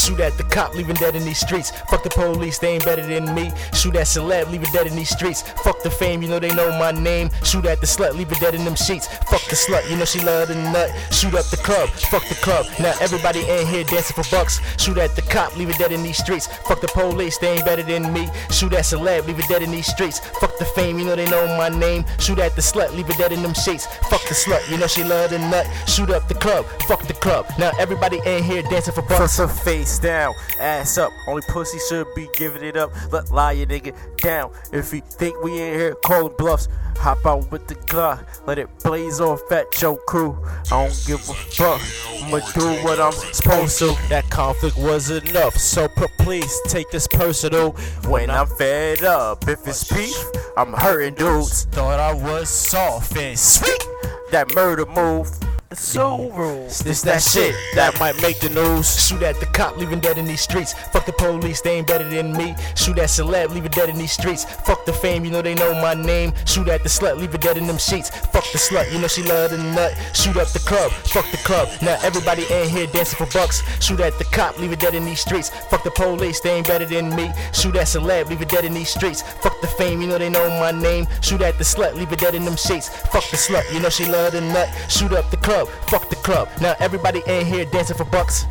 Shoot at the cop, leaving dead in these streets. Fuck the police, they ain't better than me. Shoot at celeb, leave it dead in these streets. Fuck the fame, you know they know my name. Shoot at the slut, leave dead in them sheets. Fuck the slut, you know she love the nut. Shoot up the club, fuck the club. Now everybody in here dancing for bucks. Shoot at the cop, leave dead in these streets. Fuck the police, they ain't better than me. Shoot at celeb, leave it dead in these streets. Fuck the fame, you know they know my name. Shoot at the slut, leave dead in them sheets. Fuck the slut, you know she love the nut. Shoot up the club, fuck the club. Now everybody in here dancing for bucks. Put down, ass up. Only pussy should be giving it up. Let lie your nigga down. If you think we in here calling bluffs, hop out with the Glock. Let it blaze off at your crew. I don't give a fuck. I'ma do what I'm supposed to. That conflict was enough, so please take this personal. When I'm fed up, if it's beef, I'm hurting dudes. Thought I was soft and sweet. That murder move. So rules. This that shit that might make the news. Shoot at the cop, leaving dead in these streets. Fuck the police, they ain't better than me. Shoot at celeb, leave it dead in these streets. Fuck the fame, you know they know my name. Shoot at the slut, leave it dead in them sheets. Fuck the slut, you know she love the nut. Shoot up the club, fuck the club. Now everybody in here dancing for bucks. Shoot at the cop, leave it dead in these streets. Fuck the police, they ain't better than me. Shoot at celeb, leave it dead in these streets. Fuck the fame, you know they know my name. Shoot at the slut, leave it dead in them sheets. Fuck the slut, you know she love the nut. Shoot up the club, fuck the club. Now everybody in here dancing for bucks.